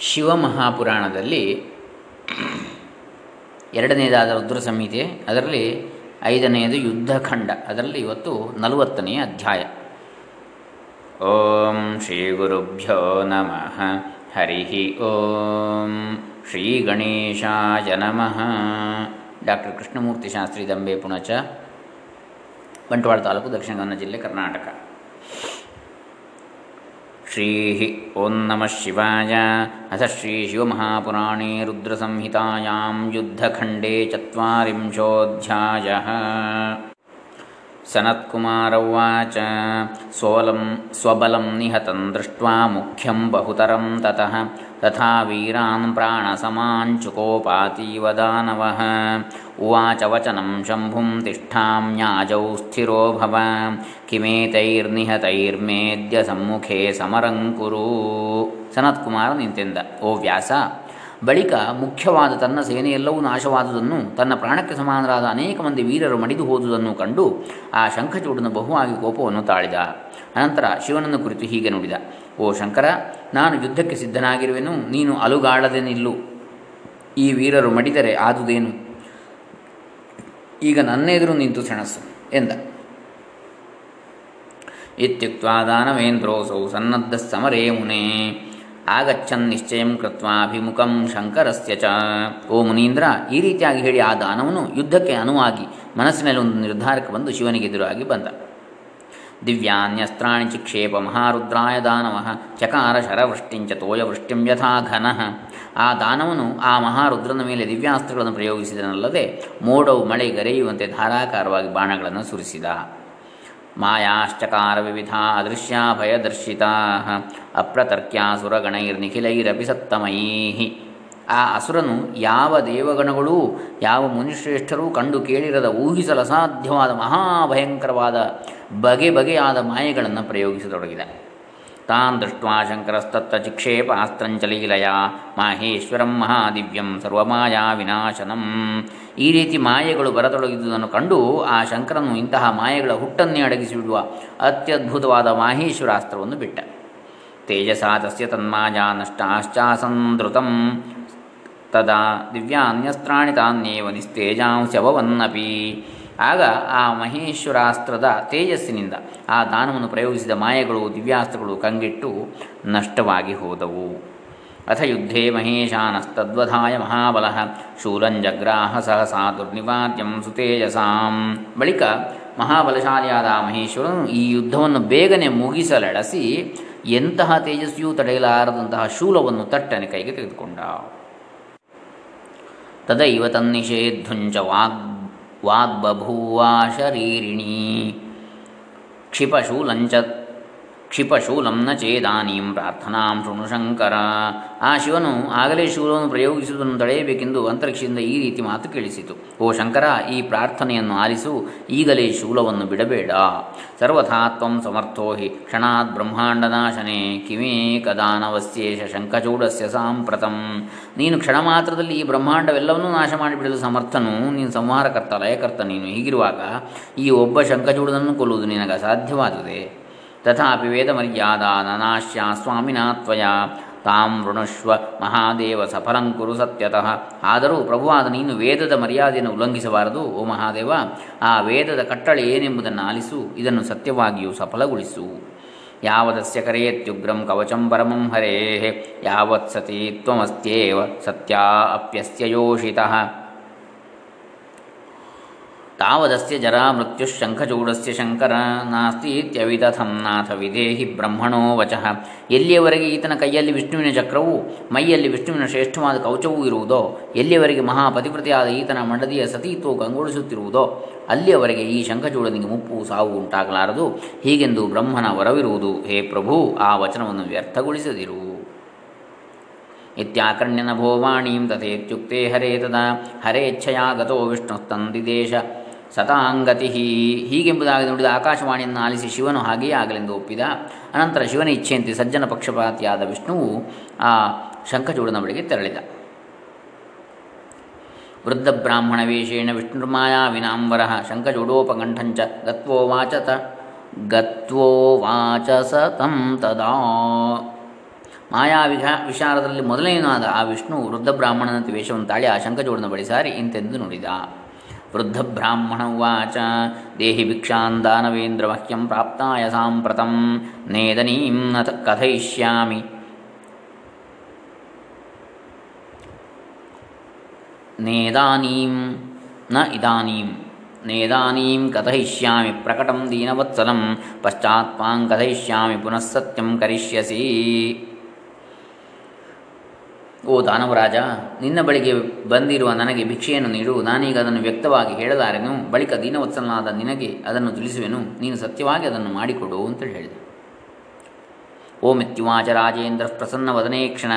ಶಿವಮಹಾಪುರಾಣದಲ್ಲಿ ಎರಡನೇದಾದ ರುದ್ರ ಸಂಹಿತೆ, ಅದರಲ್ಲಿ ಐದನೆಯದು ಯುದ್ಧಖಂಡ, ಅದರಲ್ಲಿ ಇವತ್ತು ನಲವತ್ತನೆಯ ಅಧ್ಯಾಯ. ಓಂ ಶ್ರೀ ಗುರುಭ್ಯೋ ನಮಃ. ಹರಿ ಓಂ ಶ್ರೀ ಗಣೇಶಾಯ ನಮಃ. ಡಾಕ್ಟರ್ ಕೃಷ್ಣಮೂರ್ತಿ ಶಾಸ್ತ್ರಿ ದಂಬೆ ಪುಣಚ, ಬಂಟ್ವಾಳ ತಾಲೂಕು ದಕ್ಷಿಣ ಕನ್ನಡ ಜಿಲ್ಲೆ ಕರ್ನಾಟಕ. श्रीः ॐ नमः शिवाय। अथ श्रीशिवमहापुराणे रुद्रसंहितायां युद्धखण्डे चत्वारिंशोऽध्यायः। सनत्कुमार उवाच सोलं स्वबलं निहतं दृष्ट्वा मुख्यं बहुतरं ततः। तथा वीरान् प्राणसमाञ्चुकोपातीव दानवः। उवाच वचनं शम्भुं तिष्ठां याजौ स्थिरो भव। किमेतैर्निहतैर्मेद्य सम्मुखे समरं कुरु। सनत्कुमार निन्दिन्द ओ व्यास। ಬಳಿಕ ಮುಖ್ಯವಾದ ತನ್ನ ಸೇನೆಯೆಲ್ಲವೂ ನಾಶವಾದುದನ್ನು, ತನ್ನ ಪ್ರಾಣಕ್ಕೆ ಸಮಾನರಾದ ಅನೇಕ ಮಂದಿ ವೀರರು ಮಡಿದು ಹೋದುದನ್ನು ಕಂಡು ಆ ಶಂಖಚೂಡನು ಬಹುವಾಗಿ ಕೋಪವನ್ನು ತಾಳಿದ. ಅನಂತರ ಶಿವನನ್ನು ಕುರಿತು ಹೀಗೆ ನುಡಿದ. ಓ ಶಂಕರ, ನಾನು ಯುದ್ಧಕ್ಕೆ ಸಿದ್ಧನಾಗಿರುವೆನು, ನೀನು ಅಲುಗಾಡದೆ ನಿಲ್ಲು. ಈ ವೀರರು ಮಡಿದರೆ ಆದುದೇನು? ಈಗ ನನ್ನೆದುರು ನಿಂತು ಸೆಣಸು ಎಂದ. ಇತ್ಯುಕ್ತ ದಾನವೇಂದ್ರೋಸೌ ಸನ್ನದ್ಧ ಸಮರೇ ಮುನೇ ಆಗಚ್ಚನ್ ನಿಶ್ಚಯಂ ಕೃತ್ವಾ ಅಭಿಮುಖಂ ಶಂಕರಸ್ಯ ಚ. ಓ ಮುನೀಂದ್ರ, ಈ ರೀತಿಯಾಗಿ ಹೇಳಿ ಆ ದಾನವನು ಯುದ್ಧಕ್ಕೆ ಅನುವಾಗಿ ಮನಸ್ಸಿನಲ್ಲಿ ಒಂದು ನಿರ್ಧಾರಕ್ಕೆ ಬಂದು ಶಿವನಿಗೆ ಎದುರಾಗಿ ಬಂದ. ದಿವ್ಯಾನ್ಯಸ್ತ್ರಾಣಿ ಚಿಕ್ಷೇಪ ಮಹಾರುದ್ರಾಯ ದಾನವ, ಚಕಾರ ಶರವೃಷ್ಟಿಂಚ ತೋಯವೃಷ್ಟಿಂ ಯಥಾ ಘನಃ. ಆ ದಾನವನು ಆ ಮಹಾರುದ್ರನ ಮೇಲೆ ದಿವ್ಯಾಸ್ತ್ರಗಳನ್ನು ಪ್ರಯೋಗಿಸಿದನಲ್ಲದೆ ಮೋಡವು ಮಳೆ ಗರೆಯುವಂತೆ ಧಾರಾಕಾರವಾಗಿ ಬಾಣಗಳನ್ನು ಸುರಿಸಿದ. ಮಾಯಾಶ್ಚಕಾರ ವಿವಿಧ ಅದೃಶ್ಯ ಭಯದರ್ಶಿತಾ ಅಪ್ರತರ್ಕ್ಯಾಸುರಗಣೈರ್ನಿಖಿಲೈರಪಿ ಸತ್ತಮಯೀ ಆ ಅಸುರನು ಯಾವ ದೇವಗಣಗಳೂ, ಯಾವ ಮುನಿಶ್ರೇಷ್ಠರೂ ಕಂಡು ಕೇಳಿರದ ಊಹಿಸಲಸಾಧ್ಯವಾದ ಮಹಾಭಯಂಕರವಾದ ಬಗೆ ಬಗೆಯಾದ ಮಾಯೆಗಳನ್ನು ಪ್ರಯೋಗಿಸತೊಡಗಿದ. ತಾನ್ ದೃಷ್ಟ್ವಾ ಶಂಕರಸ್ತತ್ತ ಚಿಕ್ಷೇಪ ಅಸ್ತ್ರಂಚಲೀಲಯ ಮಾಹೇಶ್ವರಂ ಮಹಾದಿವ್ಯಂ ಸರ್ವಮಾಯಾ ವಿನಾಶನಂ ಈ ರೀತಿ ಮಾಯೆಗಳು ಬರತೊಡಗಿದ್ದುದನ್ನು ಕಂಡು ಆ ಶಂಕರನು ಇಂತಹ ಮಾಯೆಗಳ ಹುಟ್ಟನ್ನೇ ಅಡಗಿಸಿಬಿಡುವ ಅತ್ಯದ್ಭುತವಾದ ಮಾಹೇಶ್ವರಾಸ್ತ್ರವನ್ನು ಬಿಟ್ಟ. ತೇಜಸಾ ತಸ್ಯ ತನ್ಮಾಯಾ ನಷ್ಟಾಶ್ಚಾಸಂದೃತಂ ತದಾ ದಿವ್ಯಾನ್ಯಸ್ತ್ರಾಣಿ ತಾನ್ಯೇವ ನಿಸ್ತೇಜಾಂಶವನ್ನಪಿ ಆಗ ಆ ಮಹೇಶ್ವರಾಸ್ತ್ರದ ತೇಜಸ್ಸಿನಿಂದ ಆ ದಾನವನ್ನು ಪ್ರಯೋಗಿಸಿದ ಮಾಯೆಗಳು, ದಿವ್ಯಾಸ್ತ್ರಗಳು ಕಂಗೆಟ್ಟು ನಷ್ಟವಾಗಿ ಹೋದವು. ಅಥ ಯುದ್ಧೇ ಮಹೇಶಾನಸ್ತದ್ವಧಾಯ ಮಹಾಬಲ, ಶೂಲಂಜಗ್ರಾಹ ಸಹಸಾ ದುರ್ನಿವಾದ್ಯಂ ಸುತೇಜಸಾಂ. ಬಳಿಕ ಮಹಾಬಲಶಾಲಿಯಾದ ಮಹೇಶ್ವರನು ಈ ಯುದ್ಧವನ್ನು ಬೇಗನೆ ಮುಗಿಸಲೆಳಸಿ ಎಂತಹ ತೇಜಸ್ವಿಯೂ ತಡೆಯಲಾರದಂತಹ ಶೂಲವನ್ನು ತಟ್ಟನೆ ಕೈಗೆ ತೆಗೆದುಕೊಂಡ. ತದೈವ ತನ್ನಿಷೇಧುಂಚ ವಾಗ್ वाग्बभूवा शरीरिणी क्षिपशूलञ्च ಕ್ಷಿಪಶೂಲಂ ನ ಚೇದಾನೀಂ ಪ್ರಾರ್ಥನಾಂ ಶೃಣು ಶಂಕರ. ಆ ಶಿವನು ಆಗಲೇ ಶೂಲವನ್ನು ಪ್ರಯೋಗಿಸುವುದನ್ನು ತಡೆಯಬೇಕೆಂದು ಅಂತರಿಕ್ಷದಿಂದ ಈ ರೀತಿ ಮಾತು ಕೇಳಿಸಿತು. ಓ ಶಂಕರ, ಈ ಪ್ರಾರ್ಥನೆಯನ್ನು ಆಲಿಸು, ಈಗಲೇ ಶೂಲವನ್ನು ಬಿಡಬೇಡ. ಸರ್ವಥಾ ತ್ವಂ ಸಮರ್ಥೋ ಹಿ ಕ್ಷಣಾತ್ ಬ್ರಹ್ಮಾಂಡನಾಶನೆ ಕಿಮೇ ಕದಾನವಸ್ಯೇಷ ಶಂಖಚೂಡಸ್ಯ ಸಾಂಪ್ರತಂ. ನೀನು ಕ್ಷಣ ಮಾತ್ರದಲ್ಲಿ ಈ ಬ್ರಹ್ಮಾಂಡವೆಲ್ಲವನ್ನೂ ನಾಶ ಮಾಡಿಬಿಡಲು ಸಮರ್ಥನು, ನೀನು ಸಂಹಾರಕರ್ತ, ಲಯಕರ್ತ ನೀನು ಹೀಗಿರುವಾಗ ಈ ಒಬ್ಬ ಶಂಖಚೂಡನನ್ನು ಕೊಲ್ಲುವುದು ನಿನಗೆ ತಥಾಪಿ ವೇದಮರ್ಯಾದಾ ನನಾಶ್ಯ ಸ್ವಾಮಿನಾ ತ್ವಯ ತಾಂ ವೃಣುಷ್ವ ಮಹಾದೇವ ಸಫಲಂ ಕುರು ಸತ್ಯತಃ ಆದರೂ ಪ್ರಭುವಾದ ನೀನು ವೇದದ ಮರ್ಯಾದೆಯನ್ನು ಉಲ್ಲಂಘಿಸಬಾರದು, ಓ ಮಹಾದೇವ. ಆ ವೇದದ ಕಟ್ಟಳೆ ಏನೆಂಬುದನ್ನು ಆಲಿಸು, ಇದನ್ನು ಸತ್ಯವಾಗಿಯೂ ಸಫಲಗೊಳಿಸು. ಯಾವದಸ್ಯ ಕರೆಯತ್ಯುಗ್ರಂ ಕವಚಂ ಪರಮಂ ಹರೇ. ಯಾವತ್ ಸತಿ ತ್ವಮಸ್ತ್ಯೇವ ಸತ್ಯಾ ಅಪ್ಯಸ್ಯ ಯೋಷಿತಃ ತಾವದಸ್ಯ ಜರಾ ಮೃತ್ಯುಶಂಖಚೂಡಸ್ಯ ಶಂಕರ ನಾಸ್ತೀತ್ಯವಿದಥಂ ನಾಥ ವಿಧೇಹಿ ಬ್ರಹ್ಮಣೋ ವಚಃ ಎಲ್ಲಿಯವರೆಗೆ ಈತನ ಕೈಯಲ್ಲಿ ವಿಷ್ಣುವಿನ ಚಕ್ರವು, ಮೈಯಲ್ಲಿ ವಿಷ್ಣುವಿನ ಶ್ರೇಷ್ಠವಾದ ಕವಚವೂ ಇರುವುದೋ ಎಲ್ಲಿಯವರೆಗೆ ಮಹಾಪತಿಪ್ರತಿಯಾದ ಈತನ ಮಂಡದಿಯ ಸತೀತ್ವವು ಕಂಗೊಳಿಸುತ್ತಿರುವುದೋ, ಅಲ್ಲಿಯವರೆಗೆ ಈ ಶಂಖಚೂಡನಿಗೆ ಮುಪ್ಪು ಸಾವು ಉಂಟಾಗಲಾರದು. ಹೀಗೆಂದು ಬ್ರಹ್ಮನ ವರವಿರುವುದು, ಹೇ ಪ್ರಭು, ಆ ವಚನವನ್ನು ವ್ಯರ್ಥಗೊಳಿಸದಿರು. ಇತ್ಯಾಕರ್ಣ್ಯನ ಭೋವಾಣೀಂ ತಥೇತ್ಯುಕ್ತೆ ಹರೇ ತದಾ ಹರೇಚ್ಛಯಾ ಗತೋ ಸತಾಂಗತಿ. ಹೀಗೆಂಬುದಾಗಿ ನುಡಿದ ಆಕಾಶವಾಣಿಯನ್ನು ಆಲಿಸಿ ಶಿವನು ಹಾಗೆಯೇ ಆಗಲೆಂದು ಒಪ್ಪಿದ. ಅನಂತರ ಶಿವನ ಇಚ್ಛೆಯಂತೆ ಸಜ್ಜನ ಪಕ್ಷಪಾತಿಯಾದ ವಿಷ್ಣುವು ಆ ಶಂಖಚೂಡನ ಬಳಿಗೆ ತೆರಳಿದ. ವೃದ್ಧ ಬ್ರಾಹ್ಮಣ ವೇಷೇಣ ವಿಷ್ಣುರ್ಮಾಯಾ ವಿನಾಂಬರ ಶಂಖಚೂಡೋಪಕಂಠಂಚ ಗತ್ವೋವಾಚತ ಗತ್ವೋವಾಚ ಸತಂ ತದಾ. ಮಾಯಾ ವಿಘ ಮೊದಲನೇನಾದ ಆ ವಿಷ್ಣು ವೃದ್ಧ ಬ್ರಾಹ್ಮಣನಂತೆ ವೇಷವನ್ನು ಆ ಶಂಖಚೂಡನ ಬಳಿ ಸಾರಿ ಇಂತೆಂದು ನುಡಿದ. ವೃದ್ಧ ಉವಾಚ. ದೇಹಿ ಭಿಕ್ಷಾನ್ ದಾನವೇಂದ್ರ ಮಹ್ಯಂ ಪ್ರಾಪ್ತಾಯ ಸಾಂಪ್ರತಂ. ನೇದನೀಂ ನ ಕಥಯಿಷ್ಯಾಮಿ. ನೇದಾನೀಂ ನ ಇದಾನೀಂ. ನೇದಾನೀಂ ಕಥಯಿಷ್ಯಾಮಿ ಪ್ರಕಟಂ ದೀನವತ್ಸಲಂ. ಪಶ್ಚಾತ್ಮಾಂ ಕಥಯಿಷ್ಯಾಮಿ ಪುನಃ ಸತ್ಯಂ ಕರಿಷ್ಯಸಿ. ಓ ದಾನವರಾಜ, ನಿನ್ನ ಬಳಿಗೆ ಬಂದಿರುವ ನನಗೆ ಭಿಕ್ಷೆಯನ್ನು ನೀಡು. ನಾನೀಗ ಅದನ್ನು ವ್ಯಕ್ತವಾಗಿ ಹೇಳಲಾರೆನು. ಬಳಿಕ ದೀನವತ್ಸಲನಾದ ನಿನಗೆ ಅದನ್ನು ತಿಳಿಸುವೆನು. ನೀನು ಸತ್ಯವಾಗಿ ಅದನ್ನು ಮಾಡಿಕೊಡು ಅಂತೇಳಿ ಹೇಳಿದೆ. ಓ ಮಿತ್ಯುವಾಚ ರಾಜೇಂದ್ರ ಪ್ರಸನ್ನವದನೇ ಕ್ಷಣ,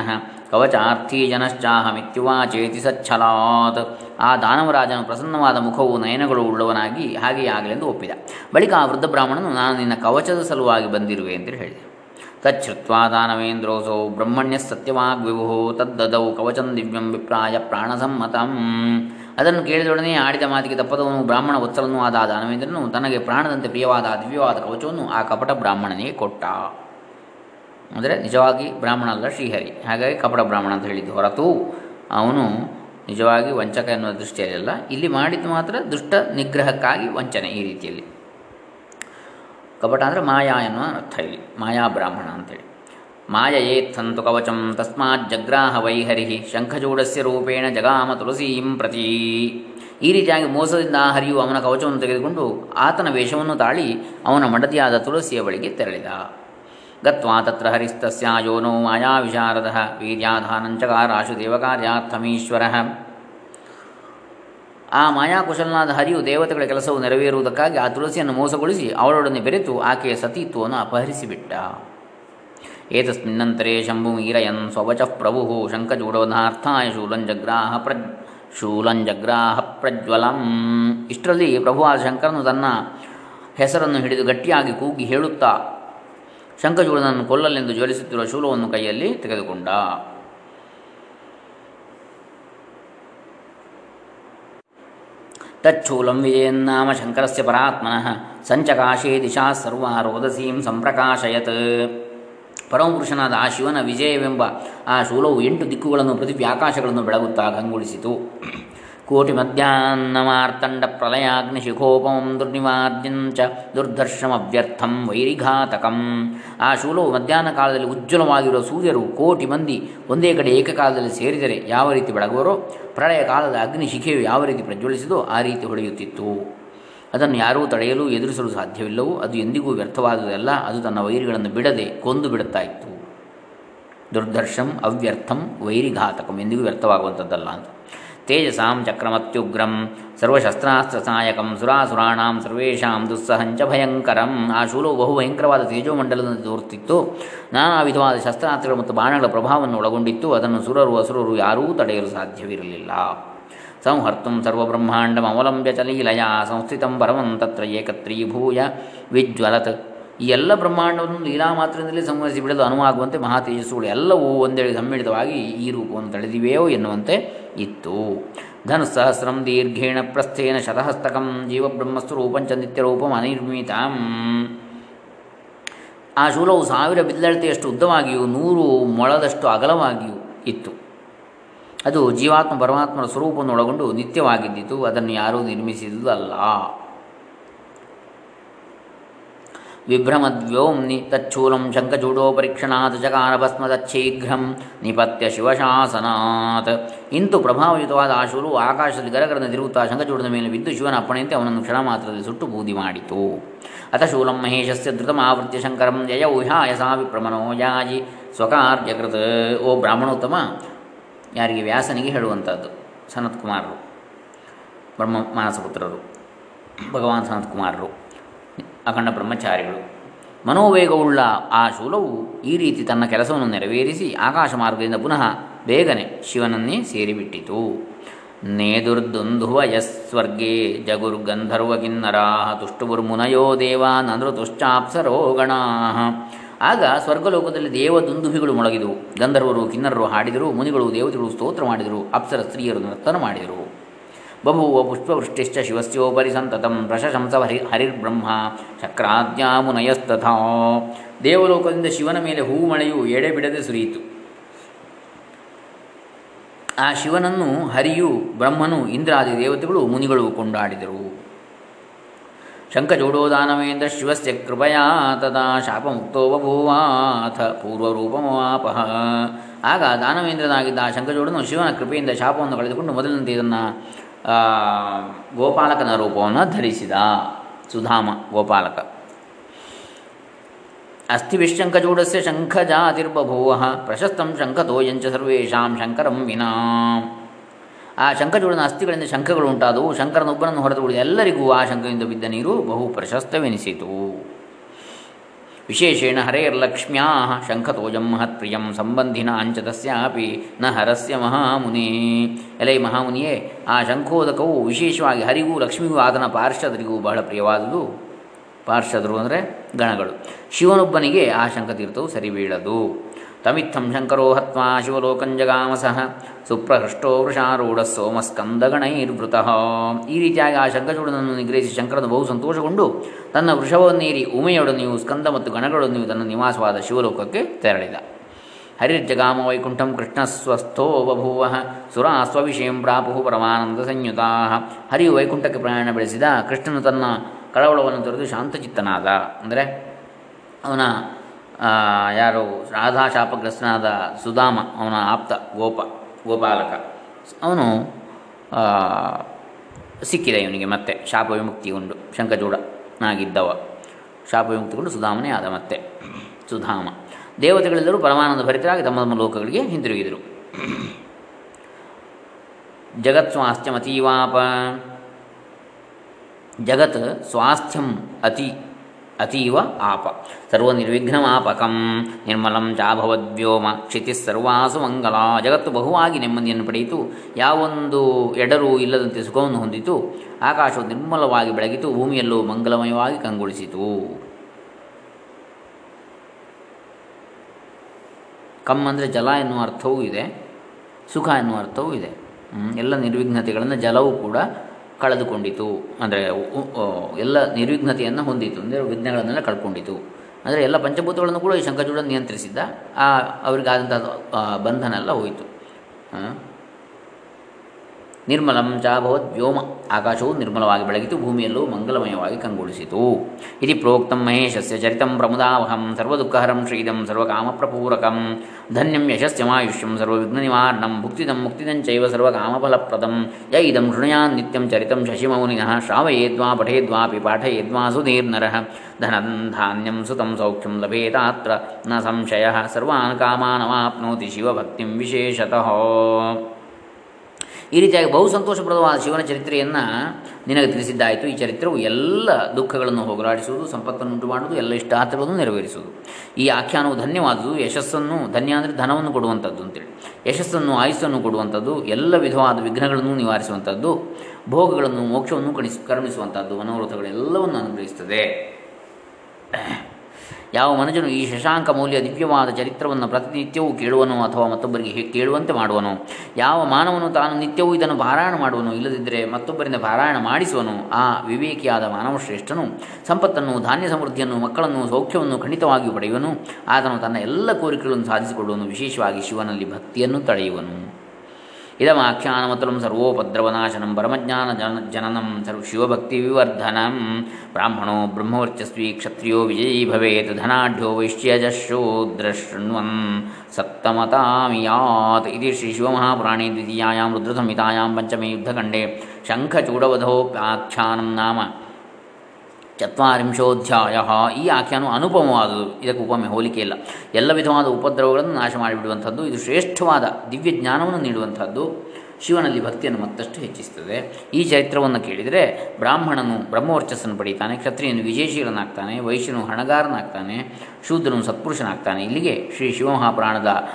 ಕವಚಾರ್ಥೀ ಜನಶ್ಚಾಹಮಿತ್ಯುವಾಚೇತಿ ಸಚ್ಛಲಾತ್ ಆ ದಾನವರಾಜನು ಪ್ರಸನ್ನವಾದ ಮುಖವು ನಯನಗಳು ಉಳ್ಳವನಾಗಿ ಹಾಗೆಯೇ ಆಗಲೆಂದು ಒಪ್ಪಿದ. ಬಳಿಕ ಆ ವೃದ್ಧ ಬ್ರಾಹ್ಮಣನು, ನಾನು ನಿನ್ನ ಕವಚದ ಸಲುವಾಗಿ ಬಂದಿರುವೆ ಅಂತೇಳಿ ಹೇಳಿದೆ. ತಚ್ಛ್ರುತ್ವಾ ದಾನವೇಂದ್ರೋಸೌ ಬ್ರಹ್ಮಣ್ಯ ಸತ್ಯವಾಗ್ವಿಭು ತದ್ದದೌ ಕವಚಂ ದಿವ್ಯಂ ವಿಪ್ರಾಯ ಪ್ರಾಣಸಮ್ಮತಂ ಅದನ್ನು ಕೇಳಿದೊಡನೆ ಆಡಿದ ಮಾತಿಗೆ ತಪ್ಪದವನು ಬ್ರಾಹ್ಮಣ ವತ್ಸಲನೂ ಆದ ದಾನವೇಂದ್ರನು ತನಗೆ ಪ್ರಾಣದಂತೆ ಪ್ರಿಯವಾದ ದಿವ್ಯವಾದ ಕವಚವನ್ನು ಆ ಕಪಟ ಬ್ರಾಹ್ಮಣನಿಗೆ ಕೊಟ್ಟ. ಅಂದರೆ ನಿಜವಾಗಿ ಬ್ರಾಹ್ಮಣ ಅಲ್ಲ ಶ್ರೀಹರಿ. ಹಾಗಾಗಿ ಕಪಟ ಬ್ರಾಹ್ಮಣ ಅಂತ ಹೇಳಿದ್ದು ಹೊರತು ಅವನು ನಿಜವಾಗಿ ವಂಚಕ ಎನ್ನುವ ದೃಷ್ಟಿಯಲ್ಲಿ ಇಲ್ಲಿ ಮಾಡಿದ್ದು ಮಾತ್ರ ದುಷ್ಟ ನಿಗ್ರಹಕ್ಕಾಗಿ ವಂಚನೆ ಈ ರೀತಿಯಲ್ಲಿ. ಕಪಟ ಅಂದರೆ ಮಾಯಾ ಎನ್ನುವ ಅರ್ಥ ಇಲ್ಲಿ. ಮಾಯಾ ಬ್ರಾಹ್ಮಣ ಅಂತೇಳಿ. ಮಾಯಯೇತ್ಥಂತು ಕವಚಂ ತಸ್ಮಾತ್ ಜಗ್ರಾಹ ವೈಹರಿ ಶಂಖಚೂಡಸ್ಯ ರೂಪೇಣ ಜಗಾಮ ತುಳಸೀಂ ಪ್ರತಿ. ಈ ರೀತಿಯಾಗಿ ಮೋಸದಿಂದ ಹರಿಯು ಅವನ ಕವಚವನ್ನು ತೆಗೆದುಕೊಂಡು ಆತನ ವೇಷವನ್ನು ತಾಳಿ ಅವನ ಮಡದಿಯಾದ ತುಳಸಿಯ ಬಳಿಗೆ ತೆರಳಿದ. ಗತ್ವಾ ತತ್ರ ಹರಿಸ್ತಸ್ಯ ಯೋನೋ ಮಾಯಾ ವಿಶಾರದ ವೀರ್ಯಾಧಾನಂಚಕಾರಾಶು ದೇವಕಾರ್ಯಾರ್ಥಮೀಶ್ವರ ಆ ಮಾಯಾಕುಶಲನಾದ ಹರಿಯು ದೇವತೆಗಳ ಕೆಲಸವು ನೆರವೇರುವುದಕ್ಕಾಗಿ ಆ ತುಳಸಿಯನ್ನು ಮೋಸಗೊಳಿಸಿ ಅವಳೊಡನೆ ಬೆರೆತು ಆಕೆಯ ಸತೀತ್ವವನ್ನು ಅಪಹರಿಸಿಬಿಟ್ಟ. ಏತಸ್ಮಿನ್ನಂತರೇ ಶಂಭುಮೀರಯನ್ ಸ್ವವಚಃ ಪ್ರಭು ಶಂಖಚೂಡವಧಾರ್ಥಾಯ ಶೂಲಂಜಗ್ರಾಹ ಪ್ರ ಶೂಲಂಜಗ್ರಾಹ ಪ್ರಜ್ವಲಂ. ಇಷ್ಟರಲ್ಲಿ ಪ್ರಭುವಾದ ಶಂಕರನು ತನ್ನ ಹೆಸರನ್ನು ಹಿಡಿದು ಗಟ್ಟಿಯಾಗಿ ಕೂಗಿ ಹೇಳುತ್ತಾ ಶಂಖಚೂಡನನ್ನು ಕೊಲ್ಲಲೆಂದು ಜ್ವಲಿಸುತ್ತಿರುವ ಶೂಲವನ್ನು ಕೈಯಲ್ಲಿ ತೆಗೆದುಕೊಂಡ. ತಚ್ಛೂಲಂ ವಿಜಯನ್ನಾಮ ಶಂಕರಸ್ಯ ಪರಾತ್ಮನಃ ಸಂಚಕಾಶೇ ದಿಶಾ ಸರ್ವ ರೋದಸೀಂ ಸಂಪ್ರಕಾಶಯತ್ ಪರಮಪುರುಷನಾದ ಆ ಶಿವನ ವಿಜಯವೆಂಬ ಆ ಶೂಲವು ಎಂಟು ದಿಕ್ಕುಗಳನ್ನು ಪ್ರತಿ ಆಕಾಶಗಳನ್ನು ಬೆಳಗುತ್ತಾ ಕಂಗೊಳಿಸಿತು ಕೋಟಿ ಮಧ್ಯಾಹ್ನಮಾರ್ತಂಡ ಪ್ರಲಯಾಗ್ನಿಶಿಖೋಪಮಂ ದುರ್ನಿವಾರ್ಯಂಚ ದುರ್ಧರ್ಷಮವ್ಯರ್ಥಂ ವೈರಿಘಾತಕಂ ಆ ಶೂಲವು ಮಧ್ಯಾಹ್ನ ಕಾಲದಲ್ಲಿ ಉಜ್ವಲವಾಗಿರುವ ಸೂರ್ಯರು ಕೋಟಿ ಮಂದಿ ಒಂದೇ ಕಡೆ ಏಕಕಾಲದಲ್ಲಿ ಸೇರಿದರೆ ಯಾವ ರೀತಿ ಬೆಳಗುವರೋ, ಪ್ರಳಯ ಕಾಲದ ಅಗ್ನಿ ಶಿಖೆಯು ಯಾವ ರೀತಿ ಪ್ರಜ್ವಲಿಸಿದೋ ಆ ರೀತಿ ಹೊಳೆಯುತ್ತಿತ್ತು. ಅದನ್ನು ಯಾರೂ ತಡೆಯಲು ಎದುರಿಸಲು ಸಾಧ್ಯವಿಲ್ಲವೋ, ಅದು ಎಂದಿಗೂ ವ್ಯರ್ಥವಾದುದಲ್ಲ, ಅದು ತನ್ನ ವೈರಿಗಳನ್ನು ಬಿಡದೆ ಕೊಂದು ಬಿಡುತ್ತಾ ಇತ್ತು. ದುರ್ದರ್ಶಂ ಅವ್ಯರ್ಥಂ ವೈರಿಘಾತಕಂ ಎಂದಿಗೂ ವ್ಯರ್ಥವಾಗುವಂಥದ್ದಲ್ಲ ಅಂತ. ತೇಜಸಾಂ ಚಕ್ರಮತ್ಯುಗ್ರಂ ಸರ್ವಶಸ್ತ್ರಾಸ್ತ್ರ ಸಹಾಯಕಂ ಸುರಾಸುರಾಣಾಂ, ಸರ್ವೇಷಾಂ ದುಸ್ಸಹಂಚ ಭಯಂಕರಂ. ಆ ಶೂಲವು ಬಹು ಭಯಂಕರವಾದ ತೇಜೋಮಂಡಲದಂತೆ ತೋರುತ್ತಿತ್ತು. ನಾನಾ ವಿಧವಾದ ಶಸ್ತ್ರಾಸ್ತ್ರಗಳು ಮತ್ತು ಬಾಣಗಳ ಪ್ರಭಾವವನ್ನು ಒಳಗೊಂಡಿತ್ತು. ಅದನ್ನು ಸುರರು ಅಸುರರು ಯಾರೂ ತಡೆಯಲು ಸಾಧ್ಯವಿರಲಿಲ್ಲ. ಸಂಹರ್ತು ಸರ್ವಬ್ರಹ್ಮಾಂಡಂ ಅವಲಂಬ್ಯ ಚಲೀಲಯ ಸಂಸ್ಥಿತಂ ಪರಮಂ ತತ್ರ ಏಕತ್ರೀಭೂಯ ವಿಜ್ವಲತ್. ಈ ಎಲ್ಲ ಬ್ರಹ್ಮಾಂಡವನ್ನು ಲೀಲಾ ಮಾತ್ರದಲ್ಲಿ ಸಂಹರಿಸಿ ಬಿಡಲು ಅನುವಾಗುವಂತೆ ಮಹಾ ತೇಜಸ್ಸುಗಳು ಎಲ್ಲವೂ ಒಂದೇಳಿ ಸಮ್ಮಿಳಿತವಾಗಿ ಈ ರೂಪವನ್ನು ತಳೆದಿವೆಯೋ ಎನ್ನುವಂತೆ ಇತ್ತು. ಧನುಸ್ಸಹಸ್ರಂ ದೀರ್ಘೇಣ ಪ್ರಸ್ಥೇನ ಶತಹಸ್ತಕಂ ಜೀವಬ್ರಹ್ಮಸ್ತು ರೂಪಂಚ ನಿತ್ಯರೂಪಂ ಅನಿರ್ಮಿತಾಂ. ಆ ಶೂಲವು ಸಾವಿರ ಬಿಲ್ಲಳತೆಯಷ್ಟು ಉದ್ದವಾಗಿಯೂ ನೂರು ಮೊಳದಷ್ಟು ಅಗಲವಾಗಿಯೂ ಇತ್ತು. ಅದು ಜೀವಾತ್ಮ ಪರಮಾತ್ಮನ ಸ್ವರೂಪವನ್ನು ಒಳಗೊಂಡು ನಿತ್ಯವಾಗಿದ್ದಿತು. ಅದನ್ನು ಯಾರೂ ನಿರ್ಮಿಸಿದುದಲ್ಲ ವಿಭ್ರಮದ್ವ್ಯೋಮ್ನಿ ತಚ್ಚೂಲಂ ಶಂಖಚೂಡೋಪರೀಕ್ಷಣಾತ್ ಚಕಾರ ಭಸ್ಮದಚ್ಛೀಘ್ರಂ ನಿಪತ್ಯ ಶಿವಶಾಸನಾತ್. ಇಂತು ಪ್ರಭಾವಯುತವಾದ ಆಶುರು ಆಕಾಶದಲ್ಲಿ ಗರಗರನ್ನು ತಿರುಗುತ್ತಾ ಶಂಖಚೂಡದ ಮೇಲೆ ಬಿದ್ದು ಶಿವನ ಅಪ್ಪಣೆಯಂತೆ ಅವನನ್ನು ಕ್ಷಣ ಮಾತ್ರದಲ್ಲಿ ಸುಟ್ಟು ಬೂದಿ ಮಾಡಿತು. ಅಥ ಶೂಲಂ ಮಹೇಶಸ್ಯ ಧೃತಮಾವೃತ್ಯ ಶಂಕರಂ ಜಯ ಉಹಾಯ ಸಾ ವಿಪ್ರಮನೋ ಯಾಜಿ ಸ್ವಕಾರ್ಯಕೃತ. ಓ ಬ್ರಾಹ್ಮಣೋತ್ತಮ, ಯಾರಿಗೆ ವ್ಯಾಸನಿಗೆ ಹೇಳುವಂಥದ್ದು, ಸನತ್ಕುಮಾರರು, ಬ್ರಹ್ಮ ಮಾನಸಪುತ್ರರು, ಭಗವಾನ್ ಸನತ್ಕುಮಾರರು, ಅಖಂಡ ಬ್ರಹ್ಮಚಾರಿಗಳು. ಮನೋವೇಗವುಳ್ಳ ಆ ಶೂಲವು ಈ ರೀತಿ ತನ್ನ ಕೆಲಸವನ್ನು ನೆರವೇರಿಸಿ ಆಕಾಶ ಮಾರ್ಗದಿಂದ ಪುನಃ ಬೇಗನೆ ಶಿವನನ್ನೇ ಸೇರಿಬಿಟ್ಟಿತು. ನೇದುರ್ದುಂಧುವ ಯಸ್ವರ್ಗೇ ಜಗುರ್ಗಂಧರ್ವ ಕಿನ್ನರಾ ತುಷ್ಟುಬುರ್ಮುನಯೋ ದೇವಾ ನೃತುಶ್ಚಾಪ್ಸರೋ ಗಣಾ ಆಗ ಸ್ವರ್ಗಲೋಕದಲ್ಲಿ ದೇವ ದುಂದುಭಿಗಳು ಮೊಳಗಿದವು. ಗಂಧರ್ವರು, ಕಿನ್ನರರು ಹಾಡಿದರು, ಮುನಿಗಳು, ದೇವತೆಗಳು ಸ್ತೋತ್ರ ಮಾಡಿದರು, ಅಪ್ಸರ ಸ್ತ್ರೀಯರು ನರ್ತನ ಮಾಡಿದರು. ಬಭೂವ ಪುಷ್ಪವೃಷ್ಟಿಶ್ಚ ಶಿವಸ್ಯೋಪರಿ ಸಂತತಂ ಪ್ರಶಂಸ ಹರಿ ಹರಿರ್ಬ್ರಹ್ಮ ಶಕ್ರಾದ್ಯಾ ಮುನಯಸ್ತಥಾ ದೇವಲೋಕದಿಂದ ಶಿವನ ಮೇಲೆ ಹೂ ಮಳೆಯು ಎಡೆಬಿಡದೆ ಸುರಿಯಿತು. ಆ ಶಿವನನ್ನು ಹರಿಯು, ಬ್ರಹ್ಮನು ಇಂದ್ರಾದಿ ದೇವತೆಗಳು, ಮುನಿಗಳು ಕೊಂಡಾಡಿದರು. ಶಂಖಚೂಡೋದಾನವೇಂದ್ರ ಶಿವಸ್ಯ ಕೃಪಯಾ ತದಾ ಶಾಪಮುಕ್ತೋ ಬಭೂವಾಥ ಪೂರ್ವರೂಪಮವಾಪಹ ಆಗ ದಾನವೇಂದ್ರನಾಗಿದ್ದ ಆ ಶಂಖಚೂಡನು ಶಿವನ ಕೃಪೆಯಿಂದ ಶಾಪವನ್ನು ಕಳೆದುಕೊಂಡು ಮೊದಲಿನಂತೆ ಇದನ್ನು ಗೋಪಾಲಕನ ರೂಪವನ್ನು ಧರಿಸಿದ. ಸುಧಾಮ ಗೋಪಾಲಕ. ಅಸ್ಥಿವಿಶಂಖಚೂಡಸ್ಯ ಶಂಖಜಾತಿರ್ಬಭೂವ ಪ್ರಶಸ್ತಂ ಶಂಖತೋಯಂಚ ಸರ್ವೇಷಾಂ ಶಂಕರಂ ವಿನಾ ಆ ಶಂಖಚೂಡನ ಅಸ್ಥಿಗಳಿಂದ ಶಂಖಗಳು ಉಂಟಾದವು. ಶಂಕರನೊಬ್ಬನನ್ನು ಹೊರತುಬಿಡಿದ ಎಲ್ಲರಿಗೂ ಆ ಶಂಖದಿಂದ ಬಿದ್ದ ನೀರು ಬಹು ಪ್ರಶಸ್ತವೆನಿಸಿತು. ವಿಶೇಷೇಣ ಹರೇರ್ಲಕ್ಷ್ಮ್ಯಾ ಶಂಖತೋಜಂ ಮಹತ್ಪ್ರಿಯಂ ಸಂಬಂಧಿನ ಅಂಚ ತಸ್ಯಾಪಿ ನ ಹರಸ್ಯ ಮಹಾಮುನಿ। ಎಲೈ ಮಹಾಮುನಿಯೇ, ಆ ಶಂಖೋದಕವು ವಿಶೇಷವಾಗಿ ಹರಿಗೂ ಲಕ್ಷ್ಮಿಗೂ ಆತನ ಪಾರ್ಶ್ವದರಿಗೂ ಬಹಳ ಪ್ರಿಯವಾದುದು. ಪಾರ್ಷದರು ಅಂದರೆ ಗಣಗಳು. ಶಿವನೊಬ್ಬನಿಗೆ ಆ ಶಂಕತೀರ್ಥವು ಸರಿಬೀಳದು ತಮಿತ್ತಂ ಶಂಕರೋ ಹತ್ವಾ ಶಿವಲೋಕಂಜಗಾಮಸಃ ಸುಪ್ರಹೃಷ್ಟೋ ವೃಷಾರೂಢ ಸೋಮಸ್ಕಂದಗಣೈರ್ವೃತಃ ಈ ರೀತಿಯಾಗಿ ಆ ಶಂಕಚೂಡನನ್ನು ನಿಗ್ರಹಿಸಿ ಶಂಕರನು ಬಹು ಸಂತೋಷಗೊಂಡು ತನ್ನ ವೃಷವನ್ನೇರಿ ಉಮೆಯೊಡನೆಯೂ ಸ್ಕಂದ ಮತ್ತು ಗಣಗಳೊಡನೆಯೂ ತನ್ನ ನಿವಾಸವಾದ ಶಿವಲೋಕಕ್ಕೆ ತೆರಳಿದ. ಹರಿರ್ಜಗಾಮ ವೈಕುಂಠಂ ಕೃಷ್ಣಸ್ವಸ್ಥೋ ಬಭೂವ. ಸುರಾ ಸ್ವವಿಷಯಂ ಪ್ರಾಪು ಪರಮಾನಂದ ಸಂಯುತಾ. ಹರಿಯು ವೈಕುಂಠಕ್ಕೆ ಪ್ರಯಾಣ ಬೆಳೆಸಿದ ಕೃಷ್ಣನು ತನ್ನ ಕಳವಳವನ್ನು ತೊರೆದು ಶಾಂತಚಿತ್ತನಾದ, ಅಂದರೆ ಅವನ ಯಾರು ರಾಧಾ ಶಾಪಗ್ರಸ್ತನಾದ ಸುಧಾಮ, ಅವನ ಆಪ್ತ ಗೋಪ, ಗೋಪಾಲಕ. ಅವನು ಸಿಕ್ಕಿದ ಇವನಿಗೆ ಮತ್ತೆ ಶಾಪ ವಿಮುಕ್ತಿಗೊಂಡು ಶಂಕಚೂಡನಾಗಿದ್ದವ ಶಾಪ ವಿಮುಕ್ತಿಗೊಂಡು ಸುಧಾಮನೇ ಆದ ಮತ್ತೆ ಸುಧಾಮ. ದೇವತೆಗಳೆಲ್ಲರೂ ಪರಮಾನಂದ ಭರಿತರಾಗಿ ತಮ್ಮ ತಮ್ಮ ಲೋಕಗಳಿಗೆ ಹಿಂತಿರುಗಿದರು. ಜಗತ್ ಸ್ವಾಸ್ಥ್ಯಮತೀವಾಪ ಜಗತ್ ಸ್ವಾಸ್ಥ್ಯಂ ಅತಿ ಅತೀವ ಆಪ. ಸರ್ವನಿರ್ವಿಘ್ನಮಾಪಕಂ ನಿರ್ಮಲಂ ಚಾಭವದ್ವ್ಯೋಮ ಕ್ಷಿತಿ ಸರ್ವಾಸು ಮಂಗಲ. ಜಗತ್ತು ಬಹುವಾಗಿ ನೆಮ್ಮದಿಯನ್ನು ಪಡೆಯಿತು. ಯಾವೊಂದು ಎಡರು ಇಲ್ಲದಂತೆ ಸುಖವನ್ನು ಹೊಂದಿತು. ಆಕಾಶವು ನಿರ್ಮಲವಾಗಿ ಬೆಳಗಿತು. ಭೂಮಿಯಲ್ಲೂ ಮಂಗಲಮಯವಾಗಿ ಕಂಗೊಳಿಸಿತು. ಕಮ್ ಅಂದರೆ ಜಲ ಎನ್ನುವ ಅರ್ಥವೂ ಇದೆ. ಸುಖ ಎನ್ನುವ ಅರ್ಥವೂ ಇದೆ. ಎಲ್ಲ ನಿರ್ವಿಘ್ನತೆಗಳನ್ನು ಜಲವೂ ಕೂಡ ಕಳೆದುಕೊಂಡಿತು. ಅಂದರೆ ಎಲ್ಲ ನಿರ್ವಿಘ್ನತೆಯನ್ನು ಹೊಂದಿತು. ಅಂದರೆ ವಿಘ್ನಗಳನ್ನೆಲ್ಲ ಕಳ್ಕೊಂಡಿತು. ಅಂದರೆ ಎಲ್ಲ ಪಂಚಭೂತಗಳನ್ನು ಕೂಡ ಈ ಶಂಕಚೂಡ ನಿಯಂತ್ರಿಸಿದ್ದ. ಆ ಅವರಿಗಾದಂಥ ಬಂಧನ ಎಲ್ಲ ಹೋಯಿತು. ನಿರ್ಮಲಂ ಚಾಭವದ್ ವ್ಯೋಮ ಆಕಾಶವು ನಿರ್ಮಲವಾಗಿ ಬೆಳಗಿತು ಭೂಮಿಯಲ್ಲೂ ಮಂಗಲಮಯವಾಗಿ ಕಂಗೊಳಿಸಿತು ಇದು ಪ್ರೋಕ್ತಂ ಮಹೇಶಸ್ಯ ಚರಿತಂ ಪ್ರಮುದಾವಹಂ ಸರ್ವದುಃಖಹರಂ ಶ್ರೀದಂ ಸರ್ವಕಾಮಪ್ರಪೂರಕಂ ಧನ್ಯಂ ಯಶಸ್ಯಮಾಯುಷ್ಯಂ ಸರ್ವವಿಘ್ನನಿವಾರಣಂ ಭುಕ್ತಿದಂ ಮುಕ್ತಿದಂಚೈವ ಸರ್ವಕಾಮಫಲಪ್ರದಂ ಯ ಇದಂ ಶೃಣುಯಾನ್ ನಿತ್ಯಂ ಚರಿತಂ ಶಶಿಮೌನಿನಃ ಶ್ರಾವಯೇದ್ವಾ ಪಠೇದ್ವಾಪಿ ಪಾಠಯೇದ್ವಾ ಸುಧೀರ್ನರಃ ಧನಂ ಧಾನ್ಯಂ ಸುತಂ ಸೌಖ್ಯಂ ಲಭೇತಾತ್ರ ನ ಸಂಶಯ ಸರ್ವಾನ್ ಕಾಮಾನವಾಪ್ನೋತಿ ಶಿವಭಕ್ತಿಂ ವಿಶೇಷತಃ ಈ ರೀತಿಯಾಗಿ ಬಹು ಸಂತೋಷಪ್ರದವಾದ ಶಿವನ ಚರಿತ್ರೆಯನ್ನು ನಿನಗೆ ತಿಳಿಸಿದ್ದಾಯಿತು. ಈ ಚರಿತ್ರೆಯು ಎಲ್ಲ ದುಃಖಗಳನ್ನು ಹೋಗಲಾಡಿಸುವುದು, ಸಂಪತ್ತನ್ನು ಉಂಟು ಮಾಡುವುದು ಎಲ್ಲ ಇಷ್ಟಾರ್ಥಗಳನ್ನು ನೆರವೇರಿಸುವುದು. ಈ ಆಖ್ಯಾನವು ಧನ್ಯವಾದುದು. ಯಶಸ್ಸನ್ನು ಧನ್ಯ ಅಂದರೆ ಧನವನ್ನು ಕೊಡುವಂಥದ್ದು ಅಂತೇಳಿ. ಯಶಸ್ಸನ್ನು, ಆಯುಸ್ಸನ್ನು ಕೊಡುವಂಥದ್ದು, ಎಲ್ಲ ವಿಧವಾದ ವಿಘ್ನಗಳನ್ನು ನಿವಾರಿಸುವಂಥದ್ದು, ಭೋಗಗಳನ್ನು, ಮೋಕ್ಷವನ್ನು ಕಣಿಸ್, ಕರುಣಿಸುವಂಥದ್ದು ಮನೋರಥಗಳೆಲ್ಲವನ್ನು ಯಾವ ಮನುಜನು ಈ ಶಶಾಂಕ ಮೌಲ್ಯ ದಿವ್ಯವಾದ ಚರಿತ್ರವನ್ನು ಪ್ರತಿನಿತ್ಯವೂ ಕೇಳುವನು ಅಥವಾ ಮತ್ತೊಬ್ಬರಿಗೆ ಕೇಳುವಂತೆ ಮಾಡುವನು? ಯಾವ ಮಾನವನು ತಾನು ನಿತ್ಯವೂ ಇದನ್ನು ಪಾರಾಯಣ ಮಾಡುವನು? ಇಲ್ಲದಿದ್ದರೆ ಮತ್ತೊಬ್ಬರಿಂದ ಪಾರಾಯಣ ಮಾಡಿಸುವನು? ಆ ವಿವೇಕಿಯಾದ ಮಾನವ ಶ್ರೇಷ್ಠನು ಸಂಪತ್ತನ್ನು ಧಾನ್ಯ ಸಮೃದ್ಧಿಯನ್ನು ಮಕ್ಕಳನ್ನು, ಸೌಖ್ಯವನ್ನು ಖಂಡಿತವಾಗಿಯೂ ಪಡೆಯುವನು. ಆತನು ತನ್ನ ಎಲ್ಲ ಕೋರಿಕೆಗಳನ್ನು ಸಾಧಿಸಿಕೊಳ್ಳುವನು. ವಿಶೇಷವಾಗಿ ಶಿವನಲ್ಲಿ ಭಕ್ತಿಯನ್ನು ತಳೆಯುವನು इदमाख्यानमतुलं सर्वोपद्रवनाशनं परमज्ञानजन जननं सर्वशिवभक्तिविवर्धनं। ब्राह्मणो ब्रह्मवर्चस्वी क्षत्रियो विजयी भवेत्। धनाढ्यो वैश्यजश्रोद्रशृ्वन् सप्तमतामियात् इति श्रीशिवमहाप्राणे द्वितीयायां रुद्रतम् इतायां पञ्चमे युद्धखण्डे शङ्खचूडवधो नाम ಚತ್ವರಿಂಶೋಧ್ಯಾಯ ಈ ಆಖ್ಯಾನವು ಅನುಪಮವಾದದು. ಇದಕ್ಕೆ ಉಪಮೆ ಹೋಲಿಕೆ ಇಲ್ಲ. ಎಲ್ಲ ವಿಧವಾದ ಉಪದ್ರವಗಳನ್ನು ನಾಶ ಮಾಡಿಬಿಡುವಂಥದ್ದು ಇದು ಶ್ರೇಷ್ಠವಾದ ದಿವ್ಯ ಜ್ಞಾನವನ್ನು ನೀಡುವಂಥದ್ದು. ಶಿವನಲ್ಲಿ ಭಕ್ತಿಯನ್ನು ಮತ್ತಷ್ಟು ಹೆಚ್ಚಿಸುತ್ತದೆ. ಈ ಚರಿತ್ರವನ್ನು ಕೇಳಿದರೆ ಬ್ರಾಹ್ಮಣನು ಬ್ರಹ್ಮವರ್ಚಸ್ಸನ್ನು ಪಡೀತಾನೆ ಕ್ಷತ್ರಿಯನು ವಿಜಯಶೀಲನಾಗ್ತಾನೆ, ವೈಶ್ಯನು ಹಣಗಾರನಾಗ್ತಾನೆ, ಶೂದ್ರನು ಸತ್ಪುರುಷನಾಗ್ತಾನೆ. ಇಲ್ಲಿಗೆ ಶ್ರೀ ಶಿವಮಹಾಪುರಾಣದ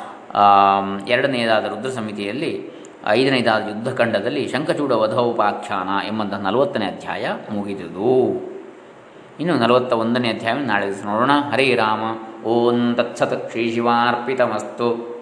ಎರಡನೆಯದಾದ ರುದ್ರ ಸಮಿತಿಯಲ್ಲಿ ಐದನೇದಾದ ಯುದ್ಧಖಂಡದಲ್ಲಿ ಶಂಖಚೂಡ ವಧೋಪಾಖ್ಯಾನ ಎಂಬಂತಹ ನಲವತ್ತನೇ ಅಧ್ಯಾಯ ಮುಗಿದುದು. ಇನ್ನು ನಲವತ್ತ ಒಂದನೇ ಅಧ್ಯಾಯ ನಾಳೆ ನೋಡೋಣ. ಹರೇ ರಾಮ. ಓಂ ತತ್ಸತ್ ಶ್ರೀ ಶಿವಾರ್ಪಿತಮಸ್ತು.